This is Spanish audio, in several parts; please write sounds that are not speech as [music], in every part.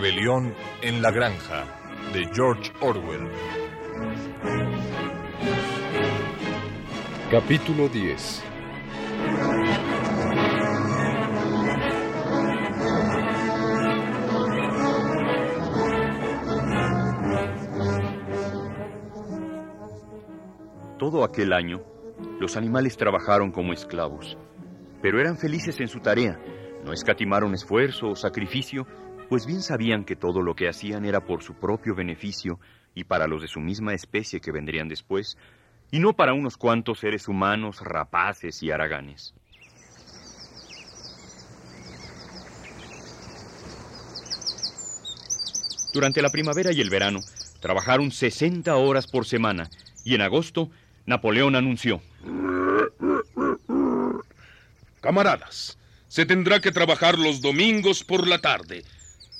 Rebelión en la Granja de George Orwell. Capítulo 10 Todo aquel año, los animales trabajaron como esclavos, pero eran felices en su tarea, no escatimaron esfuerzo o sacrificio, pues bien sabían que todo lo que hacían era por su propio beneficio y para los de su misma especie que vendrían después, y no para unos cuantos seres humanos rapaces y haraganes. Durante la primavera y el verano, trabajaron 60 horas por semana, y en agosto Napoleón anunció. Camaradas, se tendrá que trabajar los domingos por la tarde.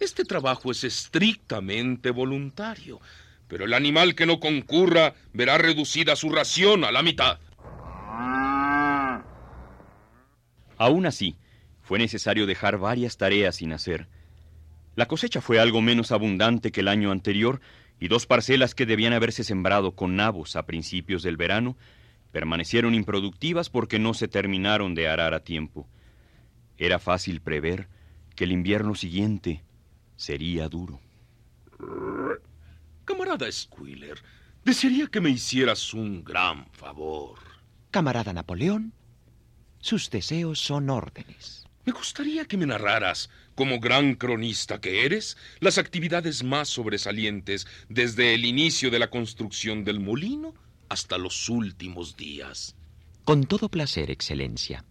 Este trabajo es estrictamente voluntario, pero el animal que no concurra verá reducida su ración a la mitad. Aún así, fue necesario dejar varias tareas sin hacer. La cosecha fue algo menos abundante que el año anterior, y dos parcelas que debían haberse sembrado con nabos a principios del verano permanecieron improductivas porque no se terminaron de arar a tiempo. Era fácil prever que el invierno siguiente sería duro. Camarada Squiller, desearía que me hicieras un gran favor. Camarada Napoleón, sus deseos son órdenes. Me gustaría que me narraras, como gran cronista que eres, las actividades más sobresalientes desde el inicio de la construcción del molino hasta los últimos días. Con todo placer, Excelencia.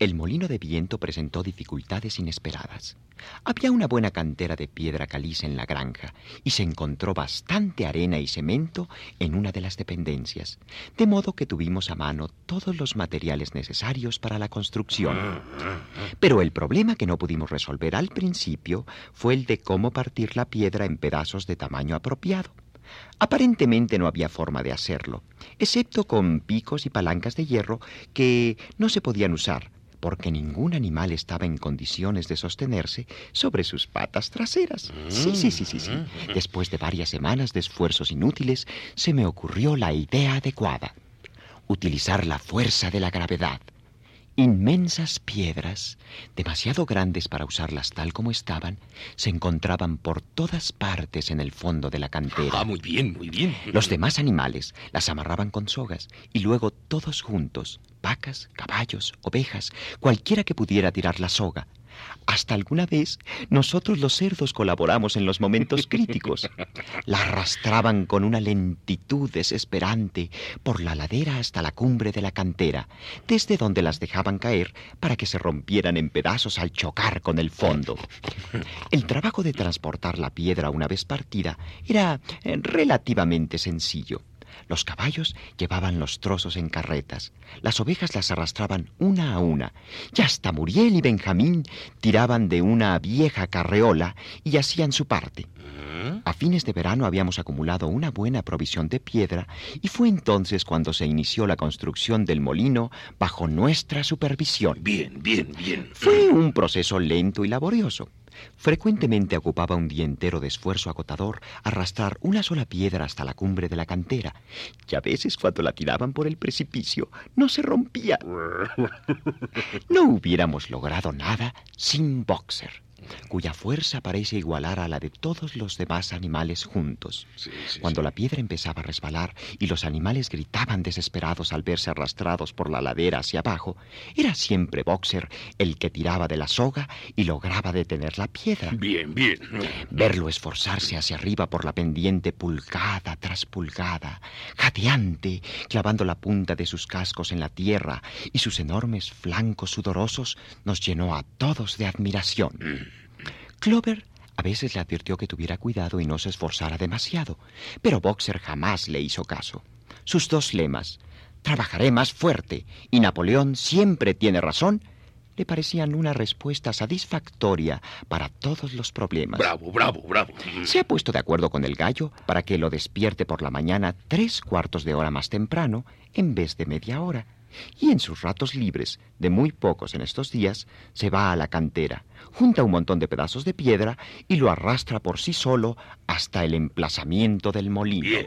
El molino de viento presentó dificultades inesperadas. Había una buena cantera de piedra caliza en la granja y se encontró bastante arena y cemento en una de las dependencias, de modo que tuvimos a mano todos los materiales necesarios para la construcción. Pero el problema que no pudimos resolver al principio fue el de cómo partir la piedra en pedazos de tamaño apropiado. Aparentemente no había forma de hacerlo, excepto con picos y palancas de hierro que no se podían usar, porque ningún animal estaba en condiciones de sostenerse sobre sus patas traseras. Sí, sí, sí, sí, sí. Después de varias semanas de esfuerzos inútiles, se me ocurrió la idea adecuada. Utilizar la fuerza de la gravedad. Inmensas piedras, demasiado grandes para usarlas tal como estaban, se encontraban por todas partes en el fondo de la cantera. Ah, muy bien, muy bien. Los demás animales las amarraban con sogas y luego todos juntos, vacas, caballos, ovejas, cualquiera que pudiera tirar la soga. Hasta alguna vez nosotros los cerdos colaboramos en los momentos [laughs] críticos. La arrastraban con una lentitud desesperante por la ladera hasta la cumbre de la cantera, desde donde las dejaban caer para que se rompieran en pedazos al chocar con el fondo. El trabajo de transportar la piedra una vez partida era relativamente sencillo. Los caballos llevaban los trozos en carretas, las ovejas las arrastraban una a una, y hasta Muriel y Benjamín tiraban de una vieja carreola y hacían su parte. A fines de verano habíamos acumulado una buena provisión de piedra y fue entonces cuando se inició la construcción del molino bajo nuestra supervisión. Bien, bien, bien. Fue un proceso lento y laborioso. Frecuentemente ocupaba un día entero de esfuerzo agotador arrastrar una sola piedra hasta la cumbre de la cantera, y a veces cuando la tiraban por el precipicio no se rompía. [laughs] No hubiéramos logrado nada sin Boxer, cuya fuerza parece igualar a la de todos los demás animales juntos. Sí, sí, Cuando sí. la piedra empezaba a resbalar y los animales gritaban desesperados al verse arrastrados por la ladera hacia abajo, era siempre Boxer el que tiraba de la soga y lograba detener la piedra. Bien, bien. Verlo esforzarse hacia arriba por la pendiente pulgada tras pulgada, jadeante, clavando la punta de sus cascos en la tierra y sus enormes flancos sudorosos, nos llenó a todos de admiración. Clover a veces le advirtió que tuviera cuidado y no se esforzara demasiado, pero Boxer jamás le hizo caso. Sus dos lemas, trabajaré más fuerte y Napoleón siempre tiene razón, le parecían una respuesta satisfactoria para todos los problemas. Bravo, bravo, bravo. Se ha puesto de acuerdo con el gallo para que lo despierte por la mañana tres cuartos de hora más temprano en vez de media hora. Y en sus ratos libres, de muy pocos en estos días, se va a la cantera, junta un montón de pedazos de piedra y lo arrastra por sí solo hasta el emplazamiento del molino.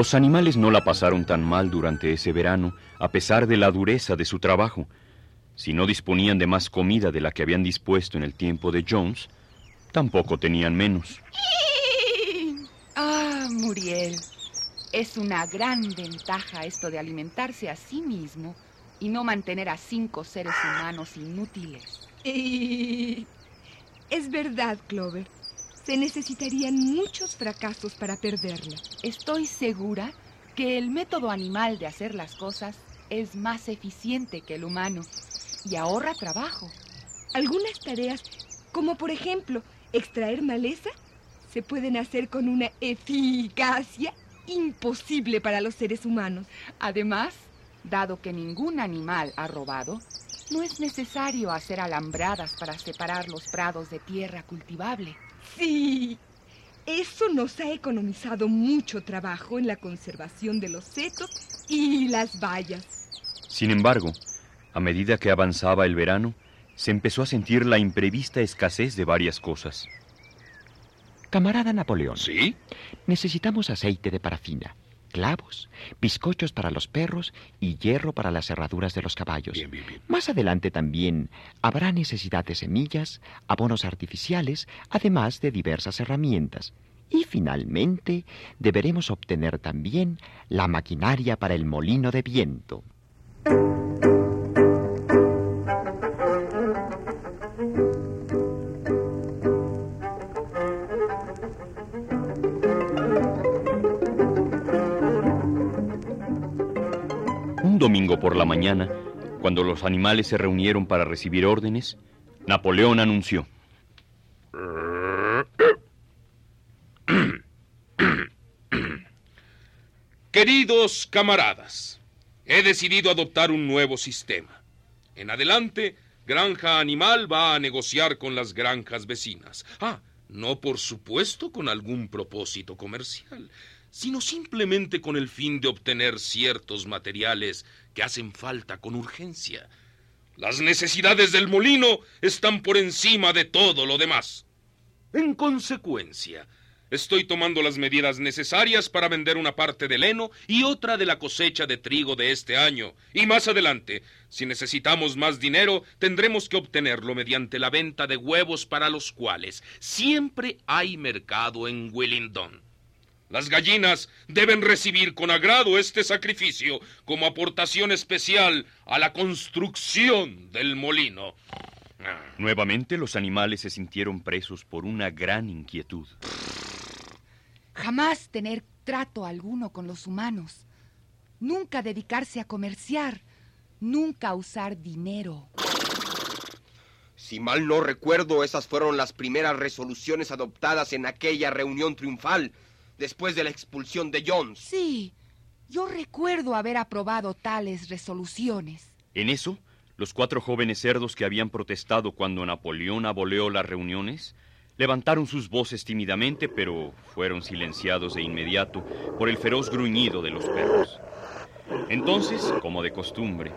Los animales no la pasaron tan mal durante ese verano, a pesar de la dureza de su trabajo. Si no disponían de más comida de la que habían dispuesto en el tiempo de Jones, tampoco tenían menos. Ah, Muriel, es una gran ventaja esto de alimentarse a sí mismo y no mantener a cinco seres humanos inútiles. [laughs] Es verdad, Clover. Se necesitarían muchos fracasos para perderla. Estoy segura que el método animal de hacer las cosas es más eficiente que el humano y ahorra trabajo. Algunas tareas, como por ejemplo extraer maleza, se pueden hacer con una eficacia imposible para los seres humanos. Además, dado que ningún animal ha robado, no es necesario hacer alambradas para separar los prados de tierra cultivable. Sí, eso nos ha economizado mucho trabajo en la conservación de los setos y las vallas. Sin embargo, a medida que avanzaba el verano, se empezó a sentir la imprevista escasez de varias cosas. Camarada Napoleón. ¿Sí? Necesitamos aceite de parafina, clavos, bizcochos para los perros y hierro para las herraduras de los caballos. Bien, bien, bien. Más adelante también habrá necesidad de semillas, abonos artificiales, además de diversas herramientas. Y finalmente deberemos obtener también la maquinaria para el molino de viento. Por la mañana, cuando los animales se reunieron para recibir órdenes, Napoleón anunció. Queridos camaradas, he decidido adoptar un nuevo sistema. En adelante, Granja Animal va a negociar con las granjas vecinas. Ah, no por supuesto con algún propósito comercial, sino simplemente con el fin de obtener ciertos materiales que hacen falta con urgencia. Las necesidades del molino están por encima de todo lo demás. En consecuencia, estoy tomando las medidas necesarias para vender una parte del heno y otra de la cosecha de trigo de este año. Y más adelante, si necesitamos más dinero, tendremos que obtenerlo mediante la venta de huevos para los cuales siempre hay mercado en Willingdon. Las gallinas deben recibir con agrado este sacrificio como aportación especial a la construcción del molino. Nuevamente los animales se sintieron presos por una gran inquietud. Jamás tener trato alguno con los humanos. Nunca dedicarse a comerciar. Nunca usar dinero. Si mal no recuerdo, esas fueron las primeras resoluciones adoptadas en aquella reunión triunfal después de la expulsión de Jones. Sí, yo recuerdo haber aprobado tales resoluciones. En eso, los cuatro jóvenes cerdos que habían protestado cuando Napoleón aboleó las reuniones levantaron sus voces tímidamente, pero fueron silenciados de inmediato por el feroz gruñido de los perros. Entonces, como de costumbre,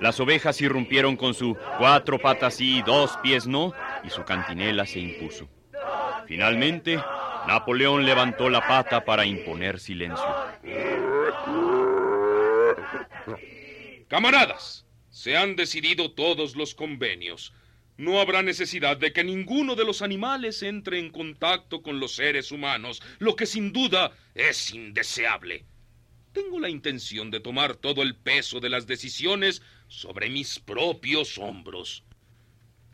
las ovejas irrumpieron con su cuatro patas sí, dos pies no, y su cantinela se impuso. Finalmente, Napoleón levantó la pata para imponer silencio. Camaradas, se han decidido todos los convenios. No habrá necesidad de que ninguno de los animales entre en contacto con los seres humanos, lo que sin duda es indeseable. Tengo la intención de tomar todo el peso de las decisiones sobre mis propios hombros.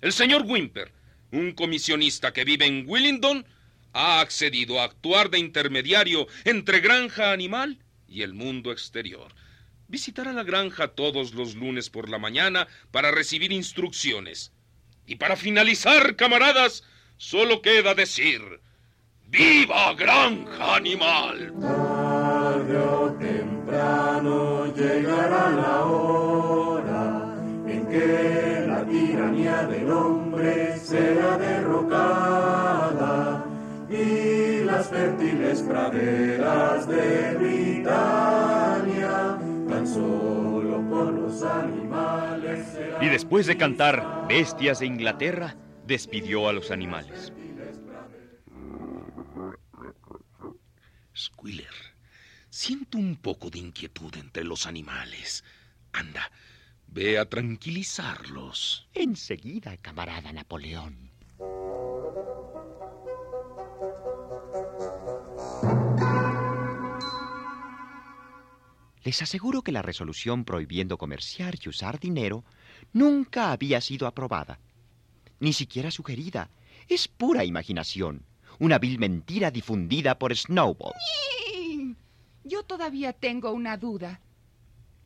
El señor Wimper, un comisionista que vive en Willingdon, ha accedido a actuar de intermediario entre granja animal y el mundo exterior. Visitará la granja todos los lunes por la mañana para recibir instrucciones. Y para finalizar, camaradas, solo queda decir, ¡Viva Granja Animal! Tarde o temprano llegará la hora del hombre será derrocada fértiles praderas de Britania tan solo por los animales Y después de cantar Bestias de Inglaterra, despidió a los animales. Squiller, siento un poco de inquietud entre los animales. Anda, ve a tranquilizarlos. Enseguida, camarada Napoleón. Les aseguro que la resolución prohibiendo comerciar y usar dinero nunca había sido aprobada, ni siquiera sugerida. Es pura imaginación, una vil mentira difundida por Snowball. Yo todavía tengo una duda.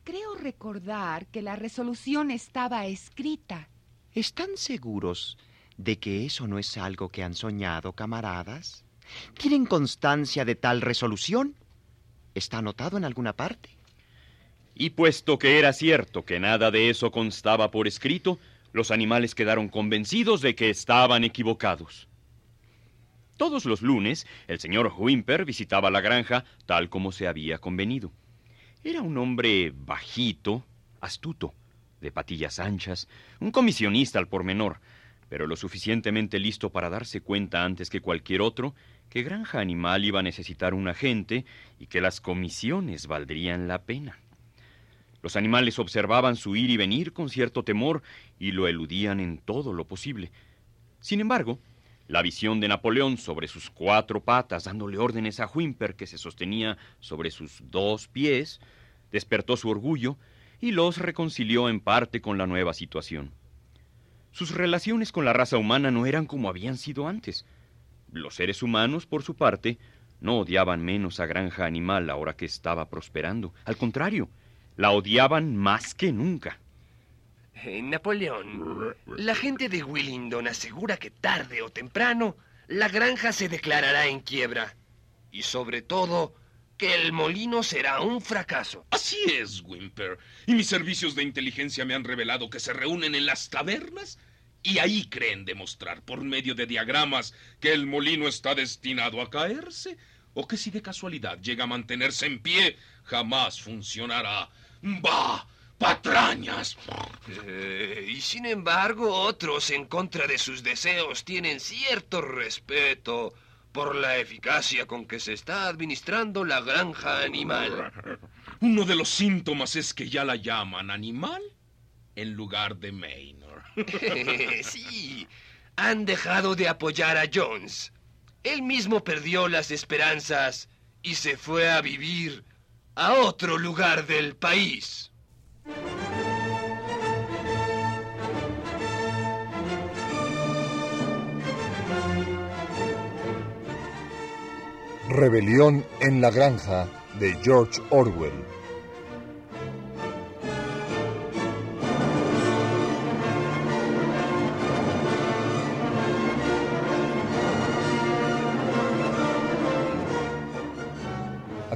Creo recordar que la resolución estaba escrita. ¿Están seguros de que eso no es algo que han soñado, camaradas? ¿Tienen constancia de tal resolución? ¿Está anotado en alguna parte? Y puesto que era cierto que nada de eso constaba por escrito, los animales quedaron convencidos de que estaban equivocados. Todos los lunes, el señor Wimper visitaba la granja tal como se había convenido. Era un hombre bajito, astuto, de patillas anchas, un comisionista al pormenor, pero lo suficientemente listo para darse cuenta antes que cualquier otro que Granja Animal iba a necesitar un agente y que las comisiones valdrían la pena. Los animales observaban su ir y venir con cierto temor y lo eludían en todo lo posible. Sin embargo, la visión de Napoleón sobre sus cuatro patas, dándole órdenes a Wimper, que se sostenía sobre sus dos pies, despertó su orgullo y los reconcilió en parte con la nueva situación. Sus relaciones con la raza humana no eran como habían sido antes. Los seres humanos, por su parte, no odiaban menos a Granja Animal ahora que estaba prosperando. Al contrario, la odiaban más que nunca. Eh, Napoleón, la gente de Willingdon asegura que tarde o temprano la granja se declarará en quiebra. Y sobre todo, que el molino será un fracaso. Así es, Wimper. Y mis servicios de inteligencia me han revelado que se reúnen en las tabernas y ahí creen demostrar por medio de diagramas que el molino está destinado a caerse o que si de casualidad llega a mantenerse en pie, jamás funcionará. ¡Bah! ¡Patrañas! Eh, y sin embargo, otros en contra de sus deseos tienen cierto respeto por la eficacia con que se está administrando la granja animal. Uno de los síntomas es que ya la llaman animal en lugar de Maynor. [laughs] sí, han dejado de apoyar a Jones. Él mismo perdió las esperanzas y se fue a vivir a otro lugar del país. Rebelión en la granja de George Orwell.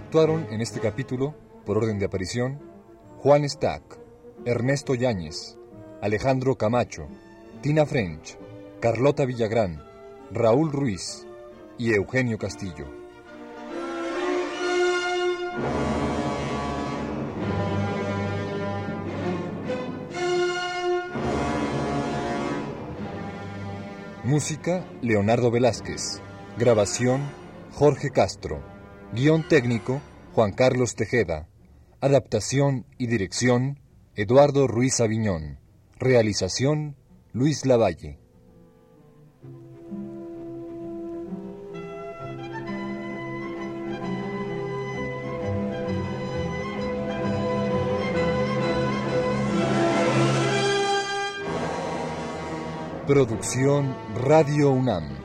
Actuaron en este capítulo, por orden de aparición, Juan Stack, Ernesto Yáñez, Alejandro Camacho, Tina French, Carlota Villagrán, Raúl Ruiz y Eugenio Castillo. Música, Leonardo Velázquez. Grabación, Jorge Castro. Guión técnico, Juan Carlos Tejeda. Adaptación y dirección, Eduardo Ruiz Aviñón. Realización, Luis Lavalle. Producción Radio UNAM.